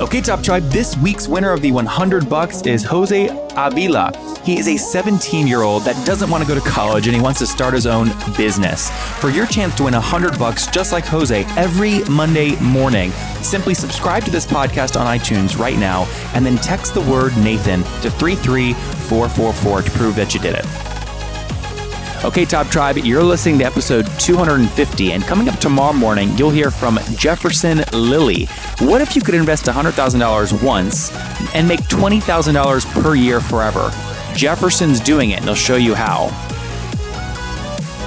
Okay, Top Tribe, this week's winner of the 100 bucks is Jose Avila. He is a 17 year old that doesn't want to go to college and he wants to start his own business. For your chance to win 100 bucks just like Jose every Monday morning, simply subscribe to this podcast on iTunes right now and then text the word Nathan to 33444 to prove that you did it. Okay, Top Tribe, you're listening to episode 250, and coming up tomorrow morning, you'll hear from Jefferson Lilly. What if you could invest $100,000 once and make $20,000 per year forever? Jefferson's doing it, and he'll show you how.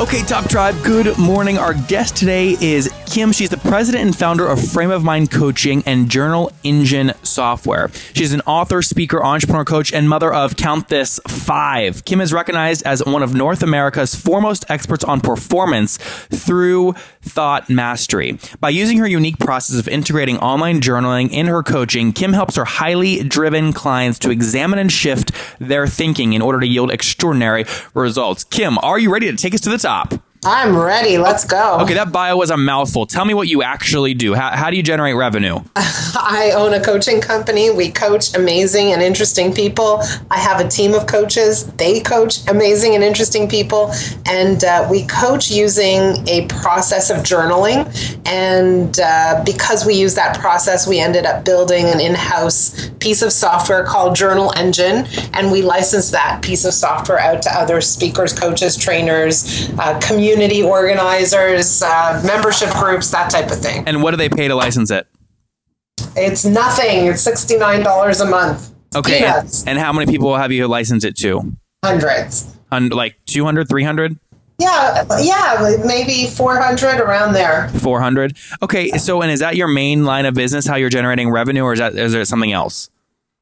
Okay, Top Tribe, good morning. Our guest today is Kim. She's the president and founder of Frame of Mind Coaching and Journal Engine Software. She's an author, speaker, entrepreneur, coach, and mother of Count This Five. Kim is recognized as one of North America's foremost experts on performance through thought mastery. By using her unique process of integrating online journaling in her coaching, Kim helps her highly driven clients to examine and shift their thinking in order to yield extraordinary results. Kim, are you ready to take us to the top? I'm ready. Let's go. Okay, that bio was a mouthful. Tell me what you actually do. How, how do you generate revenue? I own a coaching company. We coach amazing and interesting people. I have a team of coaches. They coach amazing and interesting people. And uh, we coach using a process of journaling. And uh, because we use that process, we ended up building an in house piece of software called Journal Engine. And we license that piece of software out to other speakers, coaches, trainers, uh, community organizers, uh, membership groups, that type of thing. And what do they pay to license it? It's nothing. It's $69 a month. Okay. And, and how many people have you licensed it to? Hundreds. Un- like 200, 300, Yeah, yeah, maybe 400 around there. 400? Okay. So, and is that your main line of business, how you're generating revenue, or is that is there something else?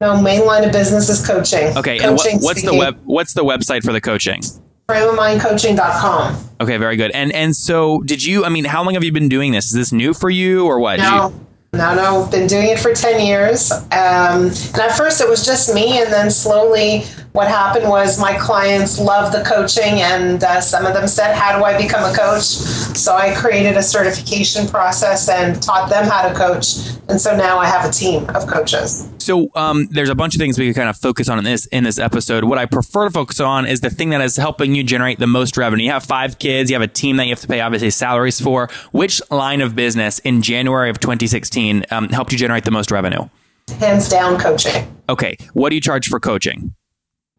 No, main line of business is coaching. Okay. And what, Coaching, what's the web? What's the website for the coaching? frameofmindcoaching.com. Okay. Very good. And and so, did you? I mean, how long have you been doing this? Is this new for you, or what? No, no, no. Been doing it for 10 years. Um, and at first it was just me. And then slowly what happened was my clients loved the coaching. And uh, some of them said, How do I become a coach? So I created a certification process and taught them how to coach. And so now I have a team of coaches. So um, there's a bunch of things we could kind of focus on in this in this episode. What I prefer to focus on is the thing that is helping you generate the most revenue. You have five kids, you have a team that you have to pay obviously salaries for. Which line of business in January of 2016 um, helped you generate the most revenue? Hands down coaching. Okay, what do you charge for coaching?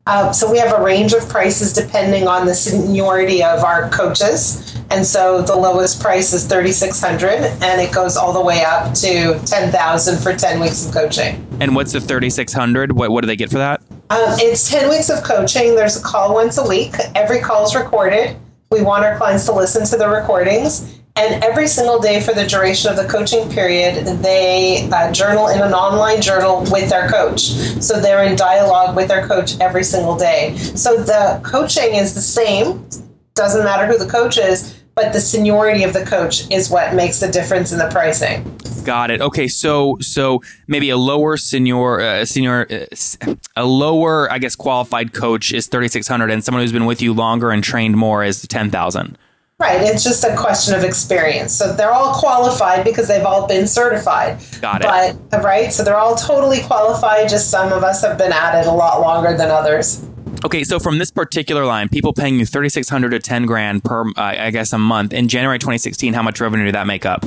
Uh, so we have a range of prices depending on the seniority of our coaches, and so the lowest price is thirty six hundred, and it goes all the way up to ten thousand for ten weeks of coaching. And what's the 3600? What what do they get for that? Um, it's ten weeks of coaching. There's a call once a week. Every call is recorded. We want our clients to listen to the recordings. And every single day for the duration of the coaching period, they uh, journal in an online journal with their coach. So they're in dialogue with their coach every single day. So the coaching is the same, doesn't matter who the coach is, but the seniority of the coach is what makes the difference in the pricing. Got it. Okay, so so maybe a lower senior uh, senior uh, a lower I guess qualified coach is 3600 and someone who's been with you longer and trained more is 10,000. Right, it's just a question of experience. So they're all qualified because they've all been certified. Got it. But right, so they're all totally qualified. Just some of us have been at it a lot longer than others. Okay, so from this particular line, people paying you 3600 to 10 grand per uh, I guess a month in January 2016, how much revenue did that make up?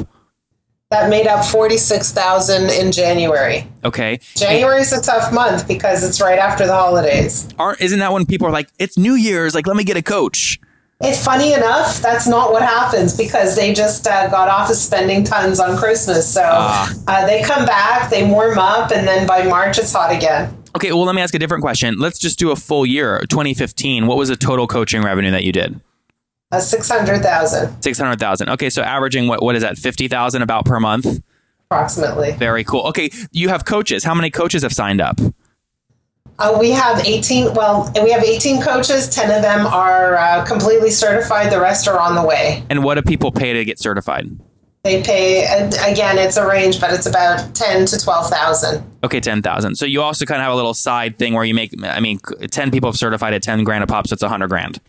That made up forty six thousand in January. Okay. January is a tough month because it's right after the holidays. Aren't isn't that when people are like it's New Year's, like let me get a coach. It's funny enough, that's not what happens because they just uh, got off of spending tons on Christmas. So Ah. uh, they come back, they warm up, and then by March it's hot again. Okay, well let me ask a different question. Let's just do a full year, 2015. What was the total coaching revenue that you did? Uh, Six hundred thousand, 600,000. Okay, so averaging what what is that? 50,000 about per month? approximately. Very cool. Okay, you have coaches. How many coaches have signed up? Uh, we have 18, well, we have 18 coaches. 10 of them are uh, completely certified. The rest are on the way. And what do people pay to get certified? They pay, again, it's a range, but it's about 10 to 12,000. Okay, ten thousand. So you also kind of have a little side thing where you make. I mean, ten people have certified at ten grand a pop, so it's a hundred grand.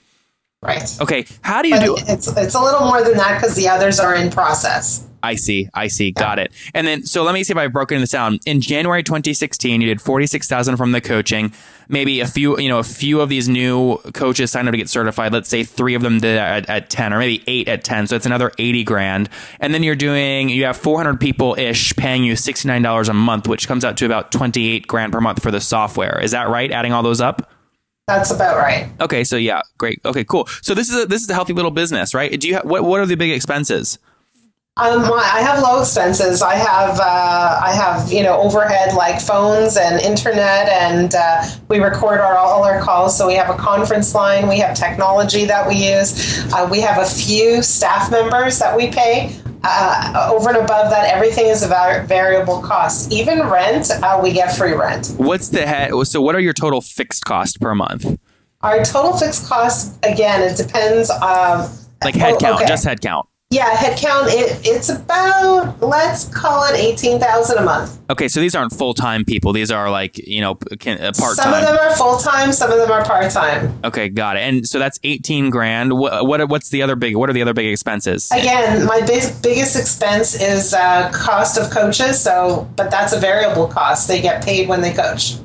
Right. Okay, how do you But do? it's, it's a little more than that because the others are in process. I see. I see. Got it. And then, so let me see if I've broken this down. In January 2016, you did 46,000 from the coaching. Maybe a few, you know, a few of these new coaches signed up to get certified. Let's say three of them did at, at 10 or maybe eight at 10. So it's another 80 grand. And then you're doing, you have 400 people ish paying you $69 a month, which comes out to about 28 grand per month for the software. Is that right? Adding all those up? That's about right. Okay. So yeah, great. Okay, cool. So this is a, this is a healthy little business, right? Do you, ha- what, what are the big expenses? Um, I have low expenses. I have uh, I have you know overhead like phones and internet, and uh, we record our all our calls. So we have a conference line. We have technology that we use. Uh, we have a few staff members that we pay. Uh, over and above that, everything is a var- variable cost. Even rent, uh, we get free rent. What's the head? So what are your total fixed cost per month? Our total fixed cost, again, it depends. Um, Like head oh, okay. just head count. Yeah, head count. It, it's about let's call it eighteen thousand a month. Okay, so these aren't full time people. These are like you know part time. Some of them are full time. Some of them are part time. Okay, got it. And so that's eighteen grand. What, what what's the other big? What are the other big expenses? Again, my big, biggest expense is uh, cost of coaches. So, but that's a variable cost. They get paid when they coach.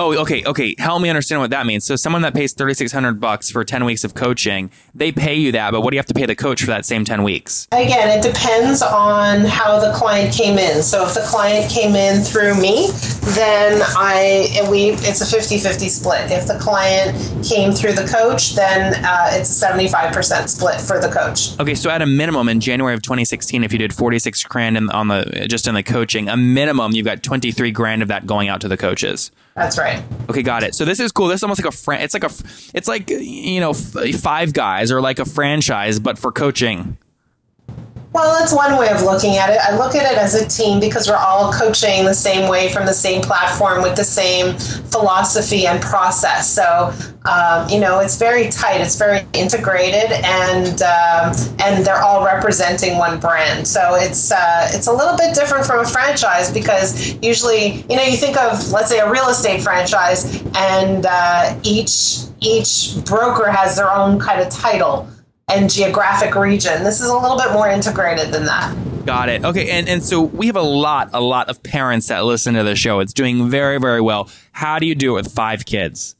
Oh, okay, okay. Help me understand what that means. So someone that pays thirty six hundred bucks for ten weeks of coaching, they pay you that, but what do you have to pay the coach for that same ten weeks? Again, it depends on how the client came in. So if the client came in through me, then I we it's a 50-50 split. If the client came through the coach, then uh, it's a 75% split for the coach. Okay, so at a minimum in January of 2016, if you did 46 grand in, on the just in the coaching, a minimum you've got 23 grand of that going out to the coaches. That's right. Okay, got it. So this is cool. This is almost like a fran- It's like a. It's like you know, Five Guys or like a franchise, but for coaching. Well, that's one way of looking at it. I look at it as a team because we're all coaching the same way from the same platform with the same philosophy and process. So, um, you know, it's very tight. It's very integrated, and um, and they're all representing one brand. So it's uh, it's a little bit different from a franchise because usually, you know, you think of let's say a real estate franchise, and uh, each each broker has their own kind of title and geographic region. This is a little bit more integrated than that. Got it. Okay, and and so we have a lot, a lot of parents that listen to the show. It's doing very, very well. How do you do it with five kids?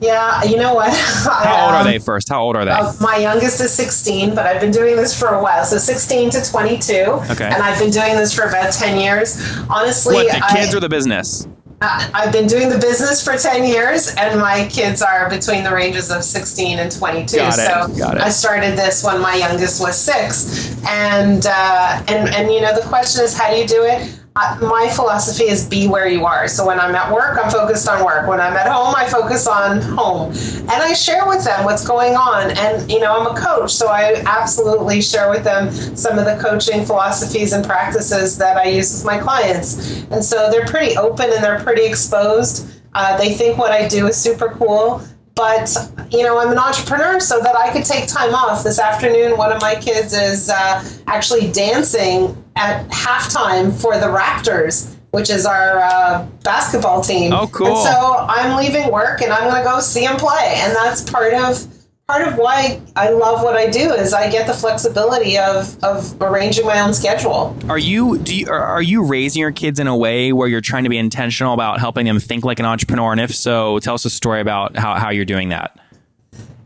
Yeah, you know what? How old are they first? How old are they? Uh, my youngest is 16, but I've been doing this for a while. So 16 to 22. Okay. And I've been doing this for about 10 years. Honestly, what the kids I, or the business? I- I've been doing the business for 10 years, and my kids are between the ranges of 16 and 22. Got it, So got it. I started this when my youngest was six. And, uh, and, and, you know, the question is, how do you do it? My philosophy is be where you are. So when I'm at work, I'm focused on work. When I'm at home, I focus on home. And I share with them what's going on. And, you know, I'm a coach, so I absolutely share with them some of the coaching philosophies and practices that I use with my clients. And so they're pretty open and they're pretty exposed. Uh, they think what I do is super cool. But you know, I'm an entrepreneur, so that I could take time off. This afternoon, one of my kids is uh, actually dancing at halftime for the Raptors, which is our uh, basketball team. Oh, cool. And so I'm leaving work and I'm going to go see him play, and that's part of part of why I love what I do is I get the flexibility of of arranging my own schedule. Are you do you, are are you raising your kids in a way where you're trying to be intentional about helping them think like an entrepreneur? And if so, tell us a story about how, how you're doing that.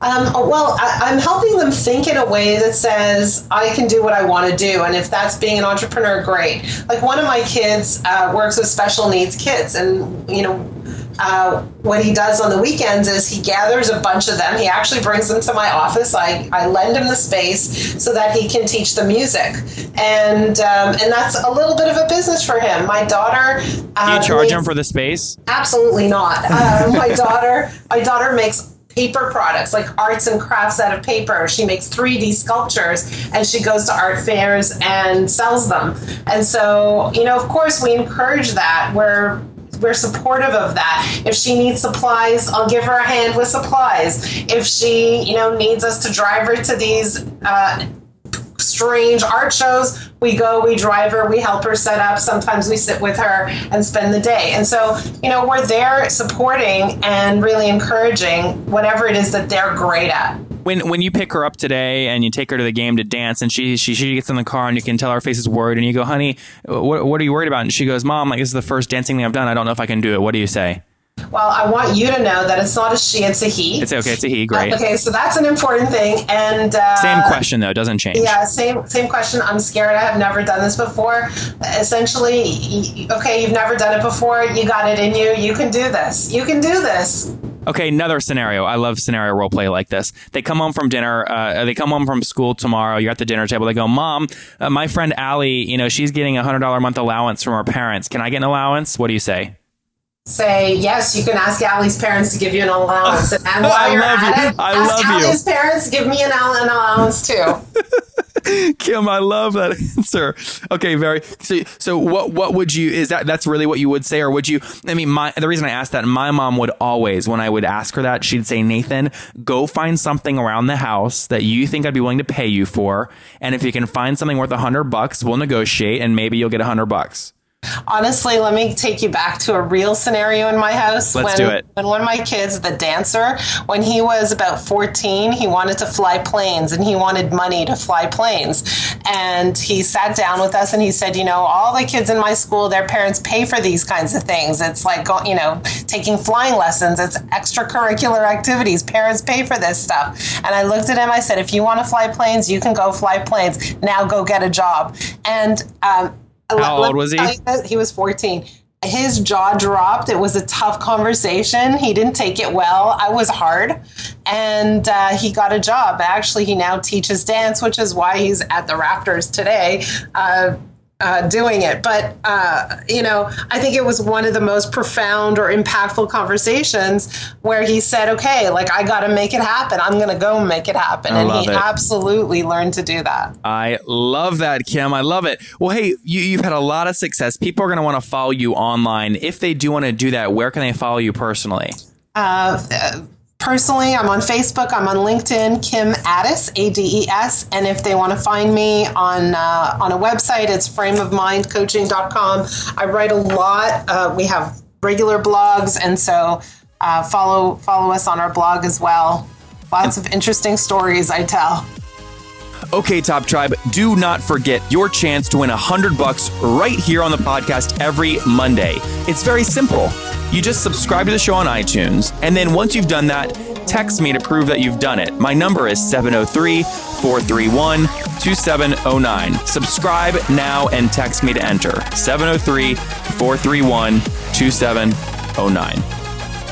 Um, well, I, I'm helping them think in a way that says I can do what I want to do, and if that's being an entrepreneur, great. Like one of my kids uh, works with special needs kids, and you know. Uh, what he does on the weekends is he gathers a bunch of them. He actually brings them to my office. I, I lend him the space so that he can teach them music, and um, and that's a little bit of a business for him. My daughter. Do Uh, you charge makes- them for the space? Absolutely not. Uh, my daughter, my daughter makes paper products like arts and crafts out of paper. She makes 3D sculptures and she goes to art fairs and sells them. And so, you know, of course, we encourage that. We're we're supportive of that. If she needs supplies, I'll give her a hand with supplies. If she, you know, needs us to drive her to these uh, strange art shows, we go, we drive her, we help her set up. Sometimes we sit with her and spend the day. And so, you know, we're there supporting and really encouraging whatever it is that they're great at. When when you pick her up today and you take her to the game to dance and she she, she gets in the car and you can tell her face is worried and you go, honey, what, what are you worried about? And she goes, mom, like this is the first dancing thing I've done. I don't know if I can do it. What do you say? Well, I want you to know that it's not a she, it's a he. It's okay. It's a he. Great. Okay, so that's an important thing. And uh, same question though, doesn't change. Yeah, same same question. I'm scared. I have never done this before. Essentially, okay, you've never done it before. You got it in you. You can do this. You can do this. Okay, another scenario. I love scenario role play like this. They come home from dinner. Uh, they come home from school tomorrow. You're at the dinner table. They go, "Mom, uh, my friend Allie, you know, she's getting a hundred dollar a month allowance from her parents. Can I get an allowance? What do you say?" Say yes. You can ask Allie's parents to give you an allowance, and while I you're love at you. it, I ask love you. Allie's parents give me an, an allowance too. Kim, I love that answer. Okay, very. So, so what? What would you? Is that that's really what you would say, or would you? I mean, my the reason I asked that, my mom would always, when I would ask her that, she'd say, Nathan, go find something around the house that you think I'd be willing to pay you for, and if you can find something worth a hundred bucks, we'll negotiate, and maybe you'll get a hundred bucks. Honestly, let me take you back to a real scenario in my house. Let's when, do it. When one of my kids, the dancer, when he was about 14, he wanted to fly planes and he wanted money to fly planes. And he sat down with us and he said, You know, all the kids in my school, their parents pay for these kinds of things. It's like, you know, taking flying lessons, it's extracurricular activities. Parents pay for this stuff. And I looked at him, I said, If you want to fly planes, you can go fly planes. Now go get a job. And, um, How old was he? tell you this, He was 14. His jaw dropped. It was a tough conversation. He didn't take it well. I was hard. And uh, he got a job. Actually, he now teaches dance, which is why he's at the Raptors today. Uh, uh, doing it, but uh, you know, I think it was one of the most profound or impactful conversations where he said, "Okay, like I got to make it happen. I'm going to go make it happen," I and he it. absolutely learned to do that. I love that, Kim. I love it. Well, hey, you, you've had a lot of success. People are going to want to follow you online. If they do want to do that, where can they follow you personally? Uh, uh, personally, I'm on Facebook, I'm on LinkedIn, Kim Ades, A D E S, and if they want to find me on uh, on a website, it's frameofmindcoaching.com. I write a lot. Uh, we have regular blogs, and so uh, follow follow us on our blog as well. Lots of interesting stories I tell. Okay, Top Tribe, do not forget your chance to win a hundred bucks right here on the podcast every Monday. It's very simple. You just subscribe to the show on iTunes, and then once you've done that, text me to prove that you've done it. My number is 703 431 2709. Subscribe now and text me to enter 703 431 2709.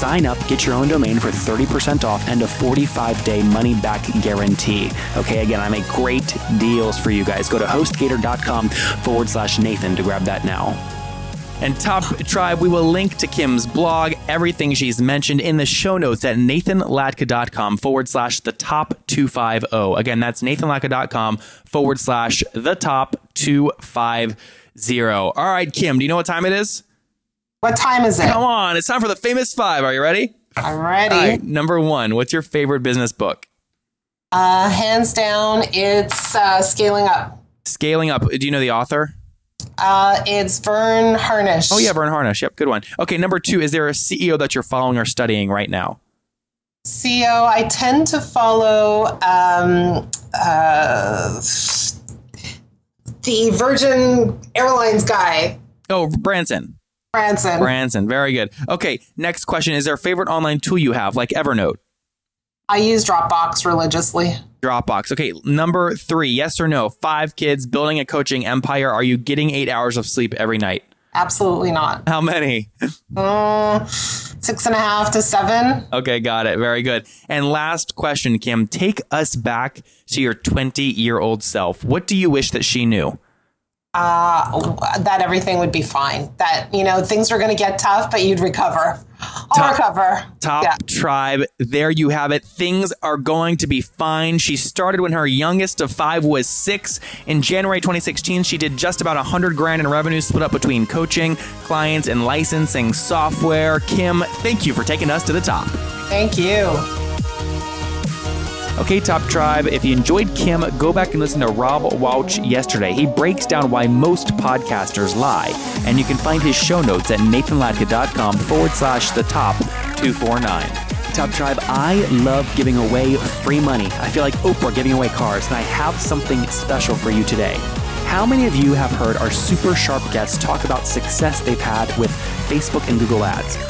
sign up, get your own domain for 30% off and a 45 day money back guarantee. Okay, again, I make great deals for you guys. Go to hostgator.com forward slash Nathan to grab that now. And Top Tribe, we will link to Kim's blog, everything she's mentioned in the show notes at nathanlatka.com forward slash the top 250. Again, that's nathanlatka.com forward slash the top 250. All right, Kim, do you know what time it is? What time is it? Come on, it's time for the famous five. Are you ready? I'm ready. All right, number one, what's your favorite business book? Uh, hands down, it's uh, Scaling Up. Scaling Up. Do you know the author? Uh, it's Verne Harnish. Oh, yeah, Verne Harnish. Yep, good one. Okay, number two, is there a CEO that you're following or studying right now? CEO, I tend to follow um, uh, the Virgin Airlines guy, Oh, Branson. Branson. Branson. Very good. Okay, next question. Is there a favorite online tool you have, like Evernote? I use Dropbox religiously. Dropbox. Okay, number three, yes or no? Five kids building a coaching empire. Are you getting eight hours of sleep every night? Absolutely not. How many? Uh, six and a half to seven. Okay, got it. Very good. And last question, Kim. Take us back to your 20 year old self. What do you wish that she knew? Uh, that everything would be fine. That, you know, things were going to get tough, but you'd recover. I'll Top- recover. Top Yeah. Tribe. There you have it. Things are going to be fine. She started when her youngest of five was six. In January 2016, she did just about 100 grand in revenue split up between coaching, clients, and licensing software. Kim, thank you for taking us to the top. Thank you. Okay, Top Tribe, if you enjoyed Kim, go back and listen to Rob Walsh yesterday. He breaks down why most podcasters lie. And you can find his show notes at nathanlatka.com forward slash the top 249. Top Tribe, I love giving away free money. I feel like Oprah giving away cars, and I have something special for you today. How many of you have heard our super sharp guests talk about success they've had with Facebook and Google Ads?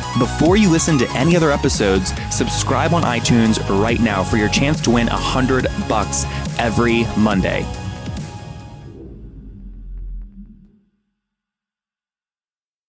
before you listen to any other episodes, subscribe on iTunes right now for your chance to win 100 bucks every Monday.